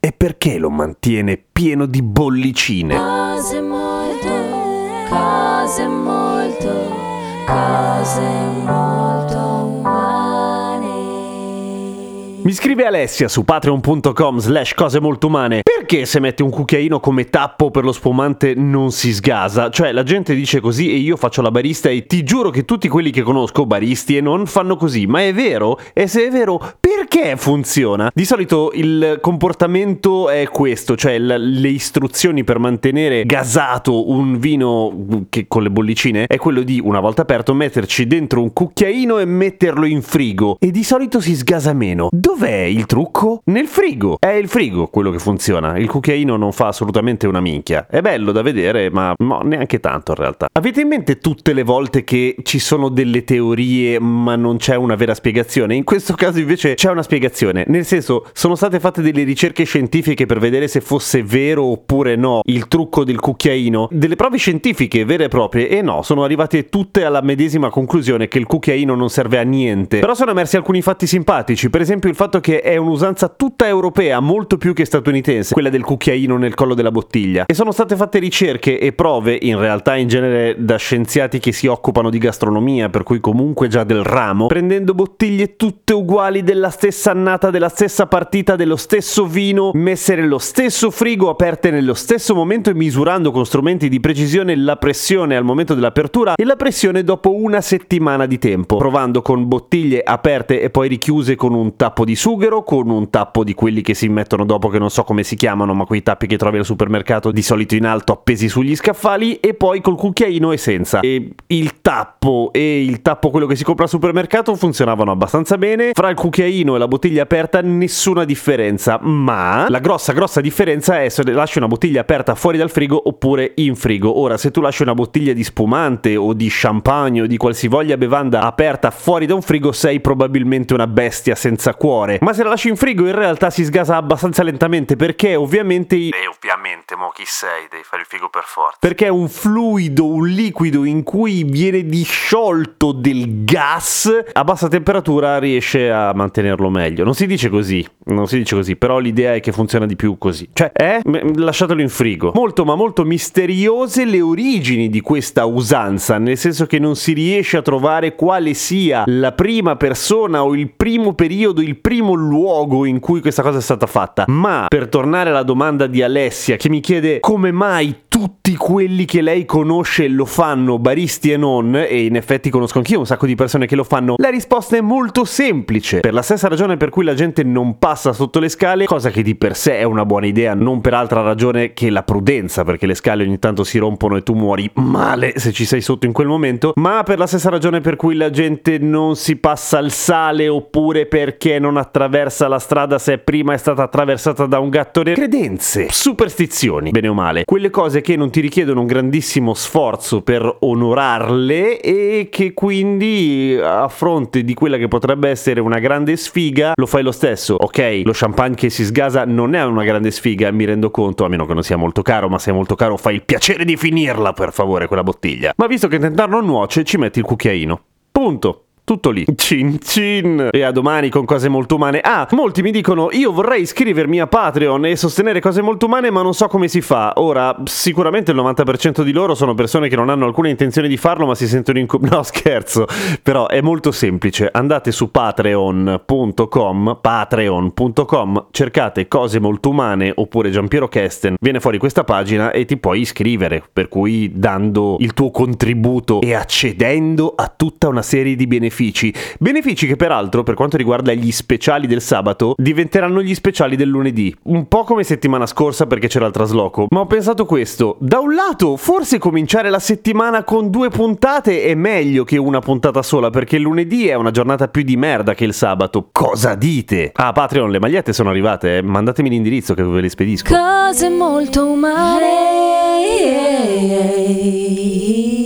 E perché lo mantiene pieno di bollicine? Cose molto, cose molto, cose molto umane. Mi scrive Alessia su patreon.com slash cose molto umane Perché se metti un cucchiaino come tappo per lo spumante non si sgasa? Cioè la gente dice così e io faccio la barista e ti giuro che tutti quelli che conosco, baristi e non, fanno così Ma è vero? E se è vero, perché funziona? Di solito il comportamento è questo Cioè le istruzioni per mantenere gasato un vino che con le bollicine È quello di, una volta aperto, metterci dentro un cucchiaino e metterlo in frigo E di solito si sgasa meno Dov'è il trucco? Nel frigo. È il frigo quello che funziona. Il cucchiaino non fa assolutamente una minchia. È bello da vedere, ma no, neanche tanto in realtà. Avete in mente tutte le volte che ci sono delle teorie, ma non c'è una vera spiegazione? In questo caso invece c'è una spiegazione. Nel senso, sono state fatte delle ricerche scientifiche per vedere se fosse vero oppure no il trucco del cucchiaino. Delle prove scientifiche vere e proprie, e no, sono arrivate tutte alla medesima conclusione che il cucchiaino non serve a niente. Però sono emersi alcuni fatti simpatici. Per esempio il fatto che è un'usanza tutta europea, molto più che statunitense, quella del cucchiaino nel collo della bottiglia. E sono state fatte ricerche e prove, in realtà in genere da scienziati che si occupano di gastronomia, per cui comunque già del ramo, prendendo bottiglie tutte uguali della stessa annata, della stessa partita, dello stesso vino, messe nello stesso frigo, aperte nello stesso momento e misurando con strumenti di precisione la pressione al momento dell'apertura e la pressione dopo una settimana di tempo, provando con bottiglie aperte e poi richiuse con un tappo di sughero, con un tappo di quelli che si mettono dopo che non so come si chiamano, ma quei tappi che trovi al supermercato di solito in alto appesi sugli scaffali e poi col cucchiaino e senza. E il tappo e il tappo quello che si compra al supermercato funzionavano abbastanza bene. Fra il cucchiaino e la bottiglia aperta nessuna differenza, ma la grossa grossa differenza è se lasci una bottiglia aperta fuori dal frigo oppure in frigo. Ora, se tu lasci una bottiglia di spumante o di champagne o di qualsivoglia bevanda aperta fuori da un frigo, sei probabilmente una bestia senza cuore. Ma se la lasci in frigo in realtà si sgasa abbastanza lentamente perché ovviamente... E ovviamente, mo chi sei? Devi fare il frigo per forza. Perché è un fluido, un liquido in cui viene disciolto del gas a bassa temperatura riesce a mantenerlo meglio. Non si dice così, non si dice così, però l'idea è che funziona di più così. Cioè, eh? Lasciatelo in frigo. Molto ma molto misteriose le origini di questa usanza, nel senso che non si riesce a trovare quale sia la prima persona o il primo periodo, il primo luogo in cui questa cosa è stata fatta. Ma per tornare alla domanda di Alessia che mi chiede come mai tutti quelli che lei conosce lo fanno, baristi e non, e in effetti conosco anch'io un sacco di persone che lo fanno, la risposta è molto semplice. Per la stessa ragione per cui la gente non passa sotto le scale, cosa che di per sé è una buona idea, non per altra ragione che la prudenza, perché le scale ogni tanto si rompono e tu muori male se ci sei sotto in quel momento, ma per la stessa ragione per cui la gente non si passa al sale oppure perché non attraversa la strada se prima è stata attraversata da un gatto nero. Credenze, superstizioni, bene o male, quelle cose che non ti richiedono un grandissimo sforzo per onorarle e che quindi a fronte di quella che potrebbe essere una grande sfiga lo fai lo stesso. Ok, lo champagne che si sgasa non è una grande sfiga, mi rendo conto, a meno che non sia molto caro, ma se è molto caro fai il piacere di finirla per favore quella bottiglia. Ma visto che tentar non nuoce, ci metti il cucchiaino. Punto. Tutto lì. Cin cin. E a domani con cose molto umane. Ah, molti mi dicono: Io vorrei iscrivermi a Patreon e sostenere cose molto umane, ma non so come si fa. Ora, sicuramente il 90% di loro sono persone che non hanno alcuna intenzione di farlo, ma si sentono in. No, scherzo. Però è molto semplice. Andate su patreon.com, patreon.com, cercate cose molto umane oppure Giampiero Kesten. Viene fuori questa pagina e ti puoi iscrivere. Per cui dando il tuo contributo e accedendo a tutta una serie di benefici benefici. Benefici che peraltro, per quanto riguarda gli speciali del sabato, diventeranno gli speciali del lunedì. Un po' come settimana scorsa perché c'era il trasloco, ma ho pensato questo. Da un lato, forse cominciare la settimana con due puntate è meglio che una puntata sola perché il lunedì è una giornata più di merda che il sabato. Cosa dite? Ah, Patreon, le magliette sono arrivate, eh. mandatemi l'indirizzo che ve le spedisco. Cose molto umane. Yeah, yeah, yeah.